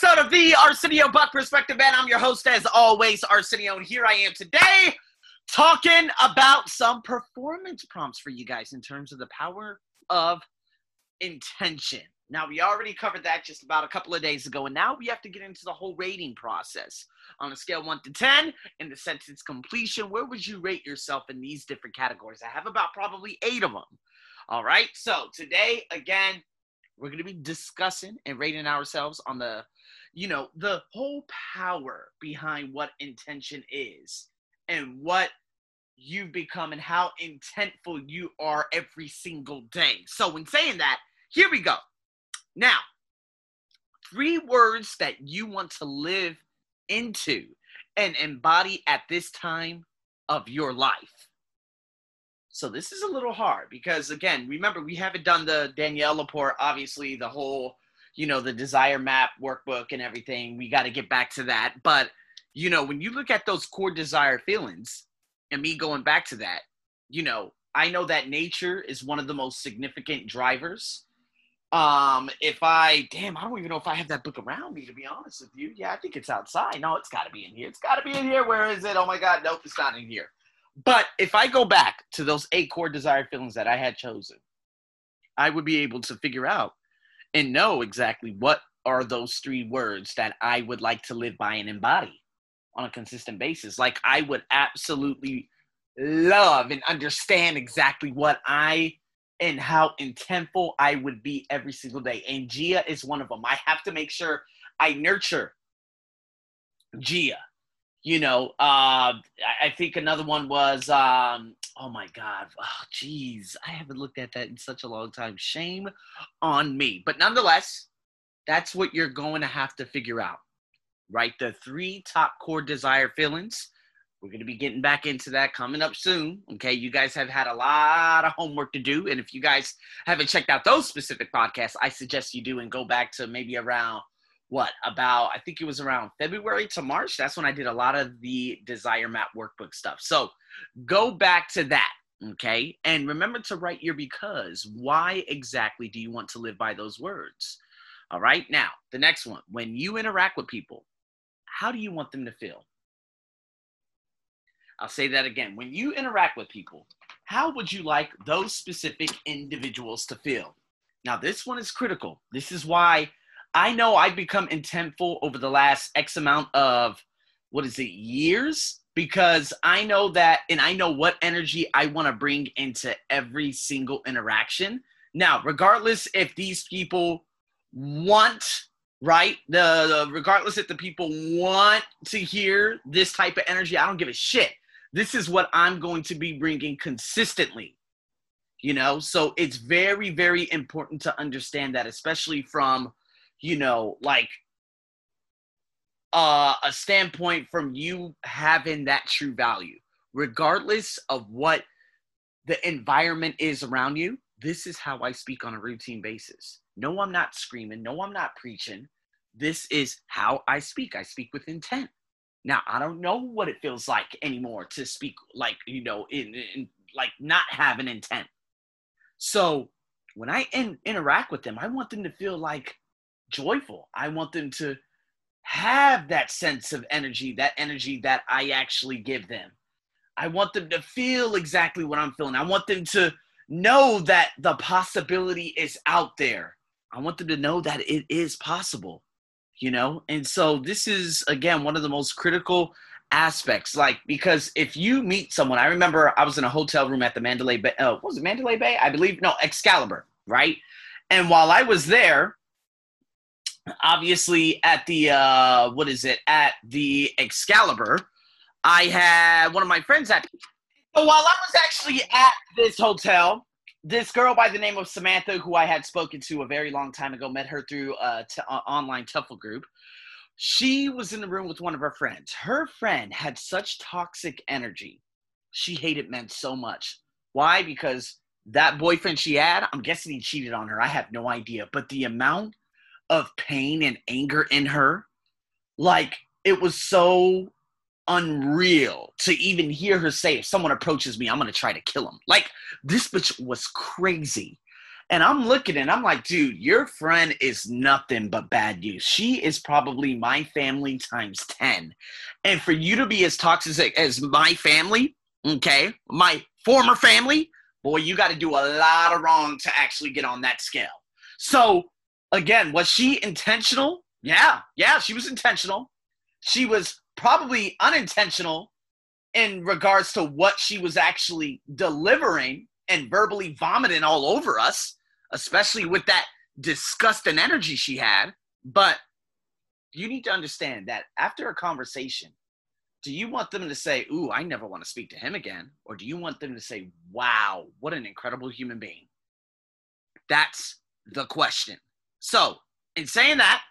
episode of the Arsenio Buck Perspective, and I'm your host, as always, Arsenio, and here I am today talking about some performance prompts for you guys in terms of the power of intention. Now, we already covered that just about a couple of days ago, and now we have to get into the whole rating process. On a scale 1 to 10, in the sentence completion, where would you rate yourself in these different categories? I have about probably eight of them. All right, so today, again, we're going to be discussing and rating ourselves on the, you know, the whole power behind what intention is and what you've become and how intentful you are every single day. So, in saying that, here we go. Now, three words that you want to live into and embody at this time of your life. So this is a little hard because again, remember we haven't done the Danielle Laporte, obviously the whole, you know, the desire map workbook and everything. We got to get back to that. But you know, when you look at those core desire feelings and me going back to that, you know, I know that nature is one of the most significant drivers. Um, if I damn, I don't even know if I have that book around me to be honest with you. Yeah, I think it's outside. No, it's gotta be in here. It's gotta be in here. Where is it? Oh my god, nope, it's not in here. But if I go back to those eight core desire feelings that I had chosen, I would be able to figure out and know exactly what are those three words that I would like to live by and embody on a consistent basis. Like I would absolutely love and understand exactly what I and how intentful I would be every single day. And Gia is one of them. I have to make sure I nurture Gia you know, uh, I think another one was, um, oh my God, oh, geez, I haven't looked at that in such a long time. Shame on me. But nonetheless, that's what you're going to have to figure out, right? The three top core desire feelings. We're going to be getting back into that coming up soon. Okay. You guys have had a lot of homework to do. And if you guys haven't checked out those specific podcasts, I suggest you do and go back to maybe around what about I think it was around February to March. That's when I did a lot of the Desire Map workbook stuff. So go back to that, okay? And remember to write your because. Why exactly do you want to live by those words? All right. Now, the next one. When you interact with people, how do you want them to feel? I'll say that again. When you interact with people, how would you like those specific individuals to feel? Now, this one is critical. This is why I know I've become intentful over the last X amount of what is it years because I know that and I know what energy I want to bring into every single interaction. Now, regardless if these people want right the, the regardless if the people want to hear this type of energy, I don't give a shit. This is what I'm going to be bringing consistently. You know, so it's very very important to understand that especially from you know, like uh, a standpoint from you having that true value, regardless of what the environment is around you. This is how I speak on a routine basis. No, I'm not screaming. No, I'm not preaching. This is how I speak. I speak with intent. Now, I don't know what it feels like anymore to speak like, you know, in, in like not have an intent. So when I in, interact with them, I want them to feel like joyful. I want them to have that sense of energy, that energy that I actually give them. I want them to feel exactly what I'm feeling. I want them to know that the possibility is out there. I want them to know that it is possible, you know? And so this is, again, one of the most critical aspects. Like, because if you meet someone, I remember I was in a hotel room at the Mandalay Bay, uh, what was it Mandalay Bay? I believe, no, Excalibur, right? And while I was there, obviously at the uh what is it? At the excalibur i had one of my friends at so while i was actually at this hotel this girl by the name of samantha who i had spoken to a very long time ago met her through a t- uh, online TOEFL group she was in the room with one of her friends. Her friend had such toxic energy. She hated men so much. Why? Because that boyfriend she had i'm guessing he cheated on her. I have no idea. But the amount of pain and anger in her. Like it was so unreal to even hear her say, if someone approaches me, I'm gonna try to kill him. Like this bitch was crazy. And I'm looking and I'm like, dude, your friend is nothing but bad news. She is probably my family times 10. And for you to be as toxic as my family, okay, my former family, boy, you got to do a lot of wrong to actually get on that scale. So, again, was she intentional? Yeah, yeah, she was intentional. She was probably unintentional in regards to what she was actually delivering and verbally vomiting all over us especially with that disgust and energy she had. But you need to understand that after a conversation, do you want them to say, Ooh, I never want to speak to him again? Or do you want them to say, Wow, what an incredible human being? That's the question. So, in saying that,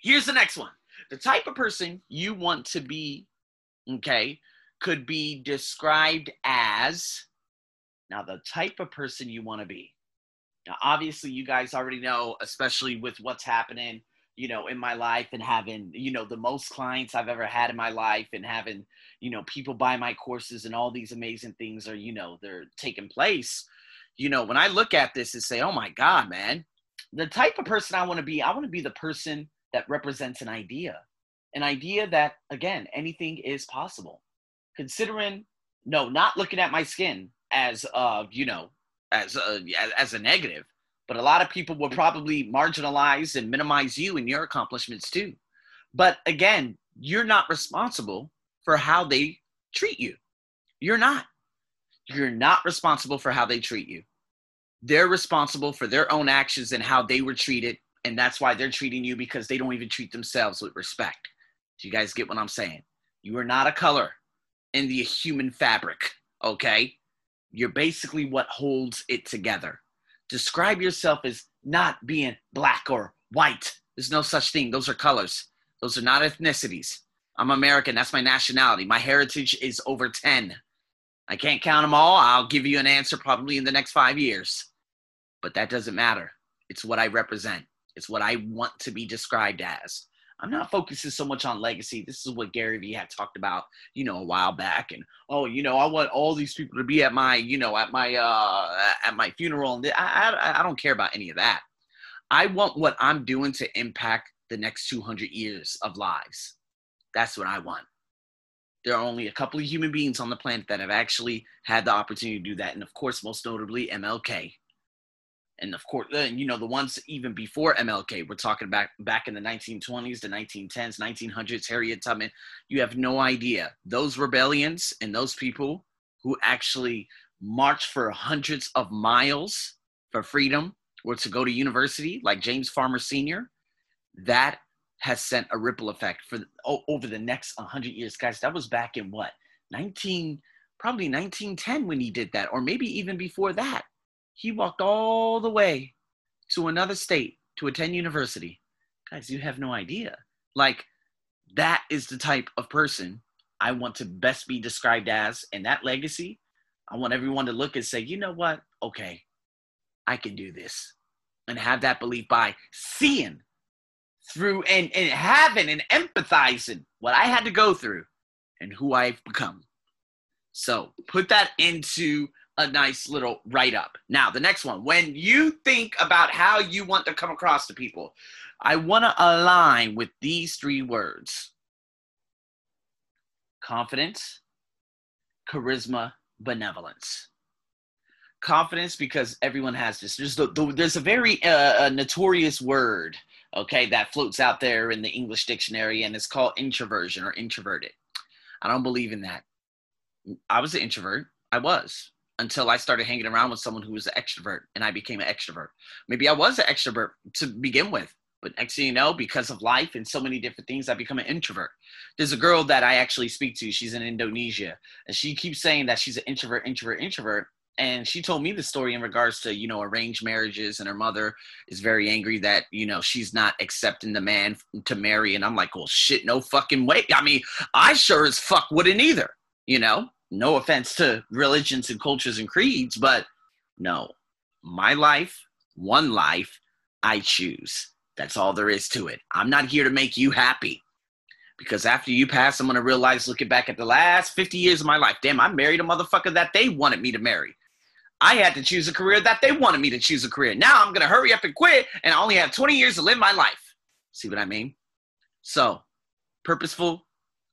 here's the next one. The type of person you want to be, okay, could be described as now the type of person you want to be. Now, obviously, you guys already know, especially with what's happening, you know, in my life and having, you know, the most clients I've ever had in my life and having, you know, people buy my courses and all these amazing things are, you know, they're taking place. You know, when I look at this and say, oh my God, man, the type of person I want to be, I want to be the person that represents an idea, an idea that, again, anything is possible. Considering, no, not looking at my skin as, uh, you know, as a as a negative, but a lot of people will probably marginalize and minimize you and your accomplishments too. But again, you're not responsible for how they treat you. You're not. You're not responsible for how they treat you. They're responsible for their own actions and how they were treated. And that's why they're treating you because they don't even treat themselves with respect. Do you guys get what I'm saying? You are not a color in the human fabric, okay? You're basically what holds it together. Describe yourself as not being black or white. There's no such thing. Those are colors. Those are not ethnicities. I'm American. That's my nationality. My heritage is over 10. I can't count them all. I'll give you an answer probably in the next five years. But that doesn't matter. It's what I represent, it's what I want to be described as. I'm not focusing so much on legacy. This is what Gary Vee had talked about, you know, a while back. And oh, you know, I want all these people to be at my, you know, at my uh at my funeral. And I I, I don't care about any of that. I want what I'm doing to impact the next 200 years of lives. That's what I want. There are only a couple of human beings on the planet that have actually had the opportunity to do that, and of course, most notably MLK and of course, then you know the ones even before MLK. We're talking back back in the 1920s, the 1910s, 1900s. Harriet Tubman. You have no idea those rebellions and those people who actually marched for hundreds of miles for freedom or to go to university, like James Farmer Sr. That has sent a ripple effect for over the next 100 years, guys. That was back in what 19 probably 1910 when he did that, or maybe even before that he walked all the way to another state to attend university. Guys, you have no idea. Like, that is the type of person I want to best be described as. And that legacy, I want everyone to look and say, you know what? Okay, I can do this. And have that belief by seeing through and, and having and empathizing what I had to go through and who I've become. So put that into a nice little write up. Now, the next one, when you think about how you want to come across to people, I want to align with these three words confidence, charisma, benevolence. Confidence, because everyone has this. There's, the, the, there's a very uh, a notorious word, okay, that floats out there in the English dictionary, and it's called introversion or introverted. I don't believe in that. I was an introvert. I was until I started hanging around with someone who was an extrovert and I became an extrovert. Maybe I was an extrovert to begin with, but next thing you know, because of life and so many different things, I become an introvert. There's a girl that I actually speak to. She's in Indonesia, and she keeps saying that she's an introvert, introvert, introvert. And she told me the story in regards to, you know, arranged marriages, and her mother is very angry that, you know, she's not accepting the man to marry. And I'm like, well, shit, no fucking way. I mean, I sure as fuck wouldn't either, you know? No offense to religions and cultures and creeds, but no, my life, one life, I choose. That's all there is to it. I'm not here to make you happy. Because after you pass, I'm going to realize, looking back at the last 50 years of my life, damn, I married a motherfucker that they wanted me to marry. I had to choose a career that they wanted me to choose a career. Now I'm going to hurry up and quit, and I only have 20 years to live my life. See what I mean? So, purposeful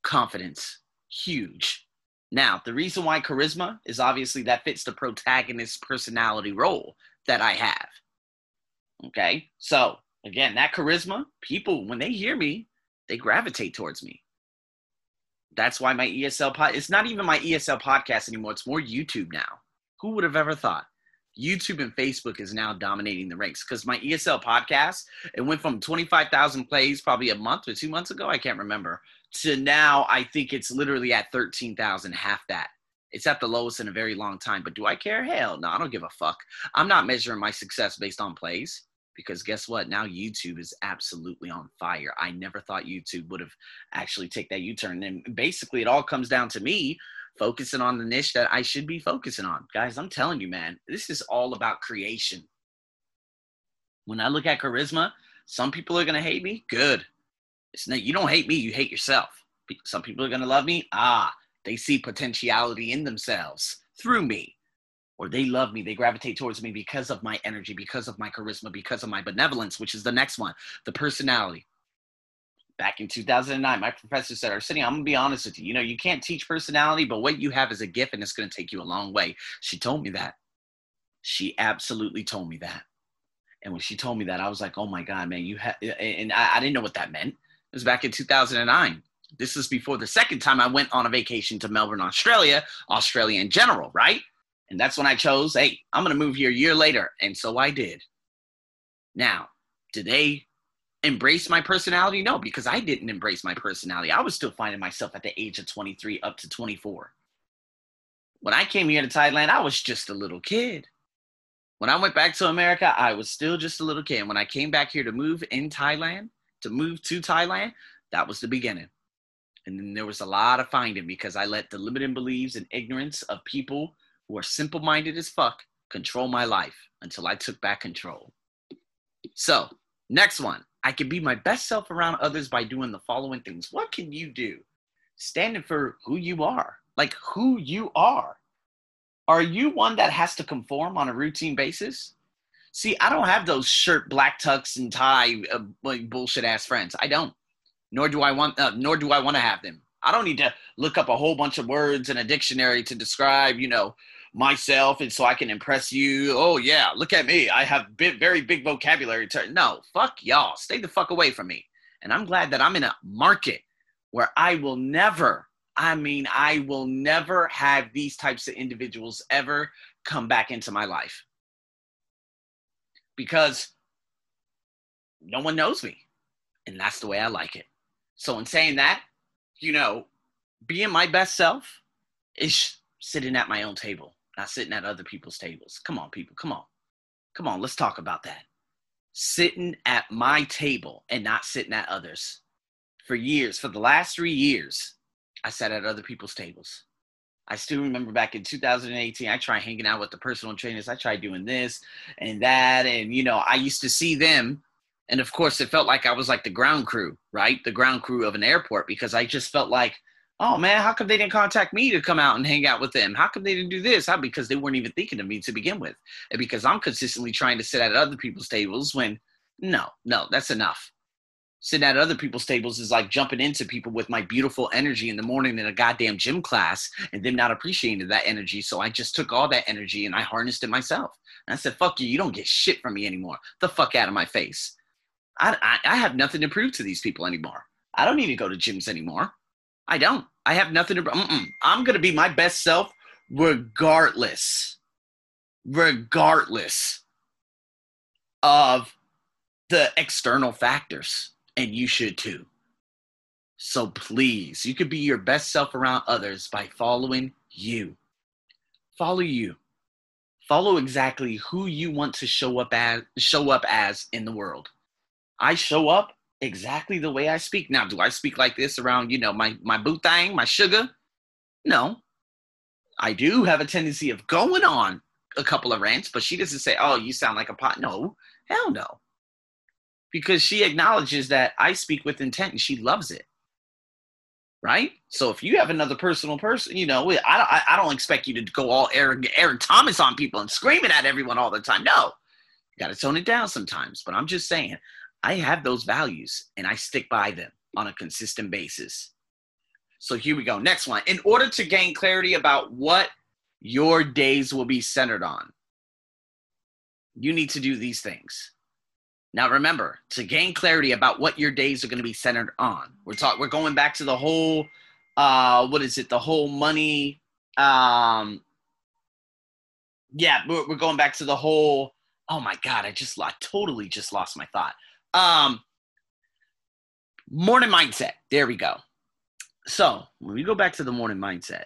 confidence, huge. Now, the reason why charisma is obviously that fits the protagonist personality role that I have. Okay, so again, that charisma, people, when they hear me, they gravitate towards me. That's why my ESL pod, it's not even my ESL podcast anymore. It's more YouTube now. Who would have ever thought? YouTube and Facebook is now dominating the ranks because my ESL podcast, it went from 25,000 plays probably a month or two months ago. I can't remember to now. I think it's literally at 13,000, half that. It's at the lowest in a very long time. But do I care? Hell no, I don't give a fuck. I'm not measuring my success based on plays because guess what? Now YouTube is absolutely on fire. I never thought YouTube would have actually take that U-turn. And basically, it all comes down to me focusing on the niche that I should be focusing on. Guys, I'm telling you, man, this is all about creation. When I look at charisma, some people are gonna hate me. Good. It's not, you don't hate me, you hate yourself. Some people are gonna love me. Ah, they see potentiality in themselves through me or they love me, they gravitate towards me because of my energy, because of my charisma, because of my benevolence, which is the next one, the personality. Back in 2009, my professor said, Arsenio, I'm gonna be honest with you. You know, you can't teach personality, but what you have is a gift and it's gonna take you a long way. She told me that. She absolutely told me that. And when she told me that, I was like, oh my God, man, you have, and I, I didn't know what that meant. It was back in 2009. This is before the second time I went on a vacation to Melbourne, Australia, Australia in general, right? And that's when I chose, hey, I'm going to move here a year later. And so I did. Now, did they embrace my personality? No, because I didn't embrace my personality. I was still finding myself at the age of 23 up to 24. When I came here to Thailand, I was just a little kid. When I went back to America, I was still just a little kid. And when I came back here to move in Thailand, to move to Thailand, that was the beginning. And then there was a lot of finding because I let the limiting beliefs and ignorance of people who are simple minded as fuck control my life until I took back control. So, next one I can be my best self around others by doing the following things. What can you do? Standing for who you are, like who you are. Are you one that has to conform on a routine basis? See, I don't have those shirt, black tux, and tie uh, bullshit ass friends. I don't. Nor do I want. Uh, nor do I want to have them. I don't need to look up a whole bunch of words in a dictionary to describe, you know, myself and so I can impress you. Oh yeah, look at me. I have big, very big vocabulary. Ter- no, fuck y'all. Stay the fuck away from me. And I'm glad that I'm in a market where I will never, I mean, I will never have these types of individuals ever come back into my life. Because no one knows me. And that's the way I like it. So in saying that, you know, being my best self is sitting at my own table not sitting at other people's tables. Come on, people. Come on. Come on. Let's talk about that. Sitting at my table and not sitting at others. For years, for the last three years, I sat at other people's tables. I still remember back in 2018, I tried hanging out with the personal trainers. I tried doing this and that. And, you know, I used to see them. And of course, it felt like I was like the ground crew, right? The ground crew of an airport because I just felt like oh man, how come they didn't contact me to come out and hang out with them? How come they didn't do this? How because they weren't even thinking of me to begin with, and because I'm consistently trying to sit at other people's tables when no, no, that's enough. Sitting at other people's tables is like jumping into people with my beautiful energy in the morning in a goddamn gym class and them not appreciating that energy. So I just took all that energy and I harnessed it myself. And I said, fuck you, you don't get shit from me anymore. The fuck out of my face. I, I, I have nothing to prove to these people anymore. I don't need to go to gyms anymore. I don't. I have nothing to. Mm-mm. I'm gonna be my best self, regardless, regardless of the external factors, and you should too. So please, you could be your best self around others by following you. Follow you. Follow exactly who you want to show up as show up as in the world. I show up exactly the way I speak. Now, do I speak like this around, you know, my my boo thing, my sugar? No. I do have a tendency of going on a couple of rants, but she doesn't say, "Oh, you sound like a pot." No, hell no. Because she acknowledges that I speak with intent and she loves it. right? So if you have another personal person, you know, I, I don't expect you to go all Eric, Eric Thomas on people and screaming at everyone all the time. No, you got to tone it down sometimes. But I'm just saying, I have those values and I stick by them on a consistent basis. So here we go. Next one. In order to gain clarity about what your days will be centered on, you need to do these things. Now remember, to gain clarity about what your days are going to be centered on. We're talking we're going back to the whole uh what is it? The whole money um yeah, we're, we're going back to the whole oh my god, I just I totally just lost my thought. Um morning mindset. There we go. So, when we go back to the morning mindset,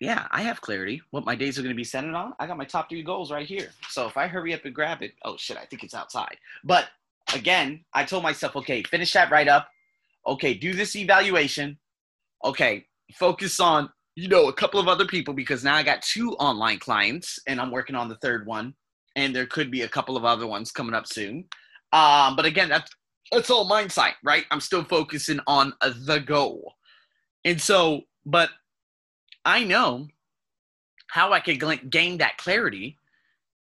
yeah, I have clarity what my days are going to be centered on. I got my top three goals right here. So if I hurry up and grab it, oh shit, I think it's outside. But again, I told myself, okay, finish that right up. Okay, do this evaluation. Okay, focus on, you know, a couple of other people because now I got two online clients and I'm working on the third one. And there could be a couple of other ones coming up soon. Um, but again, that's that's all mindset, right? I'm still focusing on the goal. And so, but I know how I could gain that clarity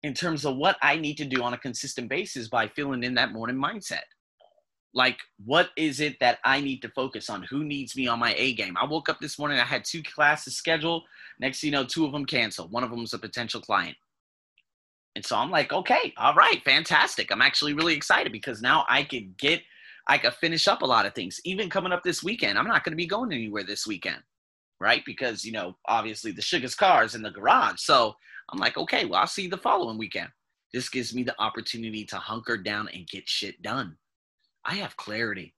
in terms of what I need to do on a consistent basis by filling in that morning mindset. Like, what is it that I need to focus on? Who needs me on my A game? I woke up this morning, I had two classes scheduled. Next you know, two of them canceled. One of them was a potential client. And so I'm like, okay, all right, fantastic. I'm actually really excited because now I could get, I could finish up a lot of things. Even coming up this weekend, I'm not going to be going anywhere this weekend right? Because, you know, obviously the Sugar's car is in the garage. So I'm like, okay, well, I'll see you the following weekend. This gives me the opportunity to hunker down and get shit done. I have clarity.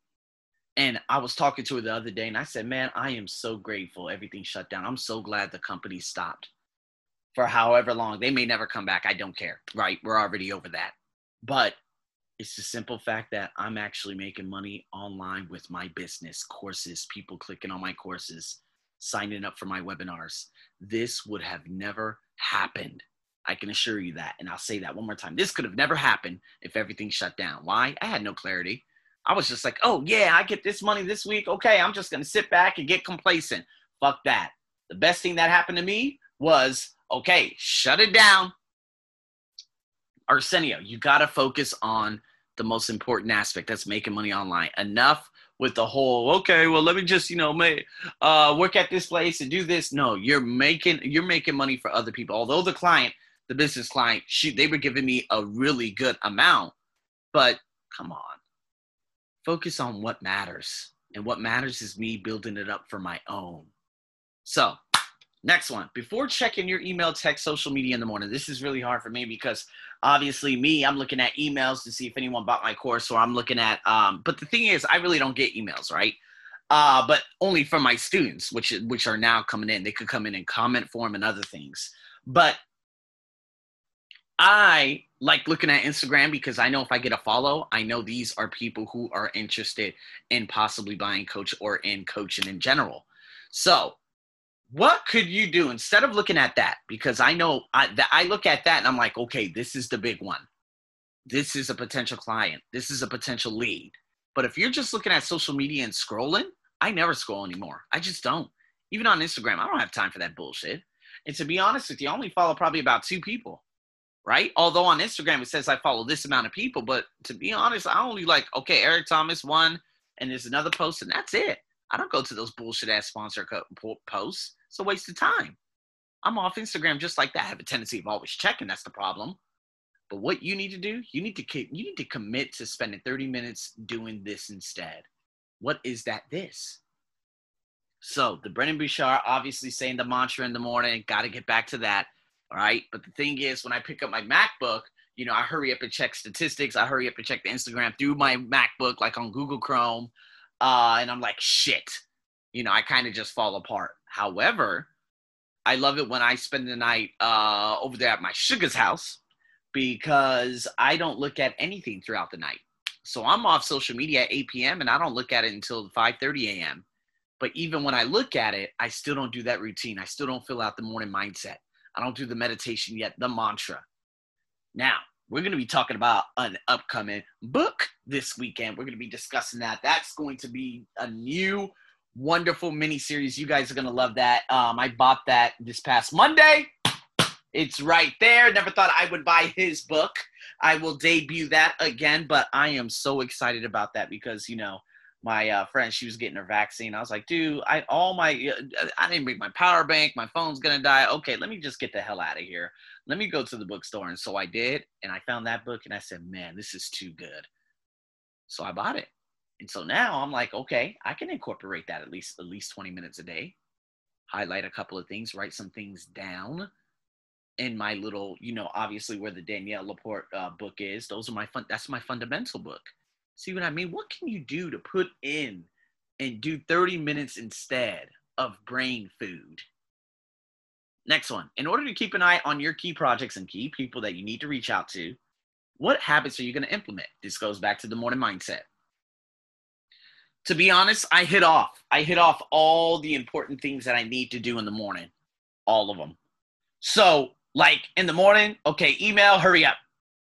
And I was talking to her the other day and I said, man, I am so grateful everything shut down. I'm so glad the company stopped for however long. They may never come back. I don't care, right? We're already over that. But it's the simple fact that I'm actually making money online with my business courses, people clicking on my courses signing up for my webinars. This would have never happened. I can assure you that. And I'll say that one more time. This could have never happened if everything shut down. Why? I had no clarity. I was just like, oh, yeah, I get this money this week. Okay, I'm just going to sit back and get complacent. Fuck that. The best thing that happened to me was, okay, shut it down. Arsenio, you got to focus on the most important aspect that's making money online. Enough with the whole okay well let me just you know make uh work at this place and do this no you're making you're making money for other people although the client the business client she they were giving me a really good amount but come on focus on what matters and what matters is me building it up for my own so Next one. Before checking your email, text, social media in the morning. This is really hard for me because obviously me, I'm looking at emails to see if anyone bought my course or I'm looking at um, but the thing is I really don't get emails, right? Uh, but only from my students, which which are now coming in. They could come in in comment form and other things. But I like looking at Instagram because I know if I get a follow, I know these are people who are interested in possibly buying coach or in coaching in general. So what could you do instead of looking at that? Because I know I, I look at that and I'm like, okay, this is the big one. This is a potential client. This is a potential lead. But if you're just looking at social media and scrolling, I never scroll anymore. I just don't. Even on Instagram, I don't have time for that bullshit. And to be honest with you, I only follow probably about two people, right? Although on Instagram it says I follow this amount of people, but to be honest, I only like, okay, Eric Thomas one, and there's another post, and that's it. I don't go to those bullshit ass sponsor posts. It's a waste of time. I'm off Instagram just like that. I have a tendency of always checking. That's the problem. But what you need to do, you need to you need to commit to spending 30 minutes doing this instead. What is that this? So the Brendon Burchard obviously saying the mantra in the morning, gotta get back to that. All right. But the thing is, when I pick up my MacBook, you know, I hurry up and check statistics. I hurry up and check the Instagram through my MacBook, like on Google Chrome. Uh, and I'm like, shit. You know, I kind of just fall apart. However, I love it when I spend the night uh, over there at my sugar's house because I don't look at anything throughout the night. So I'm off social media at 8 p.m. and I don't look at it until 5:30 a.m. But even when I look at it, I still don't do that routine. I still don't fill out the morning mindset. I don't do the meditation yet, the mantra. Now, we're going to be talking about an upcoming book this weekend. We're going to be discussing that. That's going to be a new wonderful mini series. You guys are gonna love that. Um, I bought that this past Monday. It's right there. Never thought I would buy his book. I will debut that again, but I am so excited about that because you know my uh, friend she was getting her vaccine. I was like, dude, I all my uh, I didn't bring my power bank. My phone's gonna die. Okay, let me just get the hell out of here. Let me go to the bookstore, and so I did, and I found that book, and I said, man, this is too good. So I bought it, and so now I'm like, okay, I can incorporate that at least at least 20 minutes a day. Highlight a couple of things, write some things down in my little, you know, obviously where the Danielle Laporte uh, book is. Those are my fun. That's my fundamental book. See what I mean? What can you do to put in and do 30 minutes instead of brain food? Next one. In order to keep an eye on your key projects and key people that you need to reach out to, what habits are you going to implement? This goes back to the morning mindset. To be honest, I hit off. I hit off all the important things that I need to do in the morning, all of them. So like in the morning, okay, email, hurry up.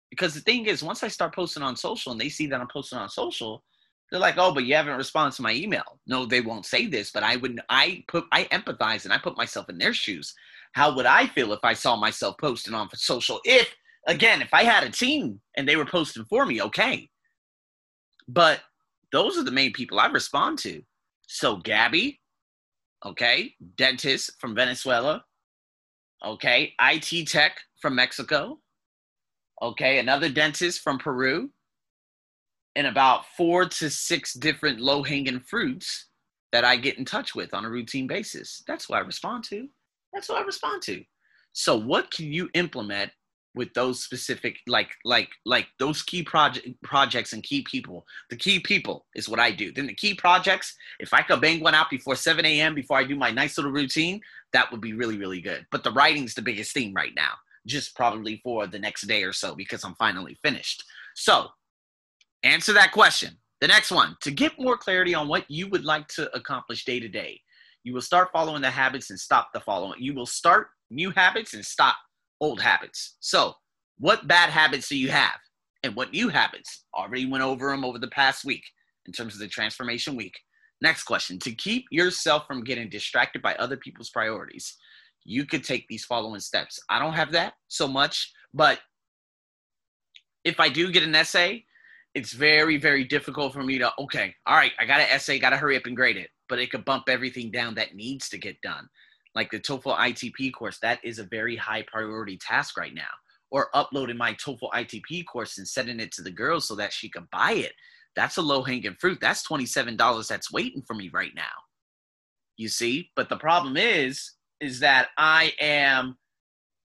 Because the thing is, once I start posting on social and they see that I'm posting on social, they're like, "Oh, but you haven't responded to my email." No, they won't say this, but I would. I put. I empathize and I put myself in their shoes. How would I feel if I saw myself posting on social? If again, if I had a team and they were posting for me, okay. But those are the main people I respond to. So Gabby, okay, dentist from Venezuela, Okay, IT tech from Mexico. Okay, another dentist from Peru. And about four to six different low hanging fruits that I get in touch with on a routine basis. That's what I respond to. That's what I respond to. So, what can you implement with those specific like like like those key project projects and key people the key people is what i do then the key projects if i could bang one out before 7 a.m before i do my nice little routine that would be really really good but the writing's the biggest theme right now just probably for the next day or so because i'm finally finished so answer that question the next one to get more clarity on what you would like to accomplish day to day you will start following the habits and stop the following you will start new habits and stop old habits. So, what bad habits do you have? And what new habits? Already went over them over the past week in terms of the transformation week. Next question To keep yourself from getting distracted by other people's priorities, you could take these following steps. I don't have that so much, but if I do get an essay, it's very, very difficult for me to, okay, all right, I got an essay, got to hurry up and grade it, but it could bump everything down that needs to get done like the TOEFL ITP course, that is a very high priority task right now. Or uploading my TOEFL ITP course and sending it to the girl so that she can buy it. That's a low hanging fruit. That's $27 that's waiting for me right now. You see? But the problem is, is that I am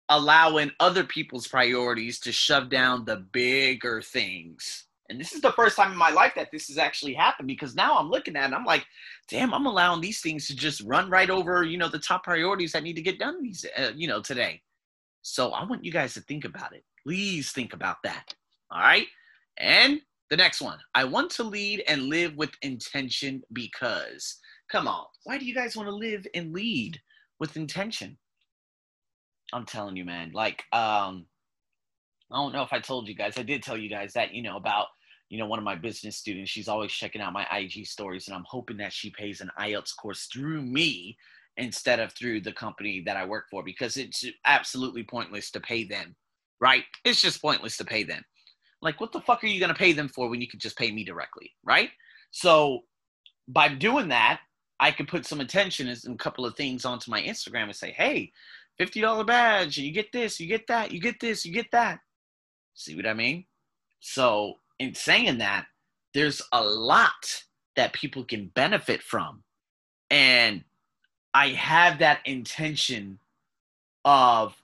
allowing other people's priorities to shove down the bigger things and this is the first time in my life that this has actually happened because now I'm looking at it, I'm like, damn, I'm allowing these things to just run right over, you know, the top priorities that need to get done these, uh, you know, today. So I want you guys to think about it. Please think about that. All right. And the next one, I want to lead and live with intention because, come on, why do you guys want to live and lead with intention? I'm telling you, man. Like, um, I don't know if I told you guys. I did tell you guys that, you know, about you know, one of my business students, she's always checking out my IG stories, and I'm hoping that she pays an IELTS course through me instead of through the company that I work for because it's absolutely pointless to pay them, right? It's just pointless to pay them. Like, what the fuck are you going to pay them for when you could just pay me directly, right? So, by doing that, I could put some attention and a couple of things onto my Instagram and say, hey, $50 badge, you get this, you get that, you get this, you get that. See what I mean? So in saying that, there's a lot that people can benefit from. And I have that intention of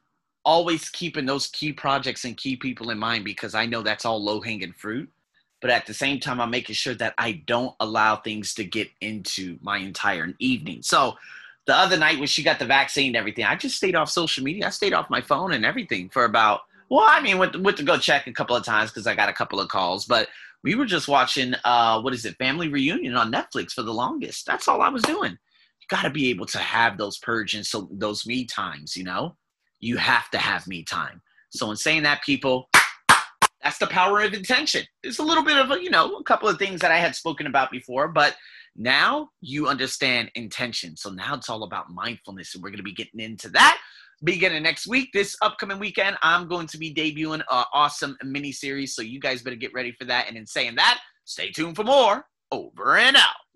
always keeping those key projects and key people in mind because I know that's all low hanging fruit. But at the same time, I'm making sure that I don't allow things to get into my entire evening. So the other night when she got the vaccine and everything, I just stayed off social media. I stayed off my phone and everything for about well, I mean, went, went to go check a couple of times because I got a couple of calls, but we were just watching, uh, what is it, Family Reunion on Netflix for the longest. That's all I was doing. You got to be able to have those purge and so those me times, you know? You have to have me time. So, in saying that, people, that's the power of intention. It's a little bit of a, you know, a couple of things that I had spoken about before, but Now you understand intention. So now it's all about mindfulness, and we're going to be getting into that beginning next week. This upcoming weekend, I'm going to be debuting an awesome mini series. So you guys better get ready for that. And in saying that, stay tuned for more. Over and out.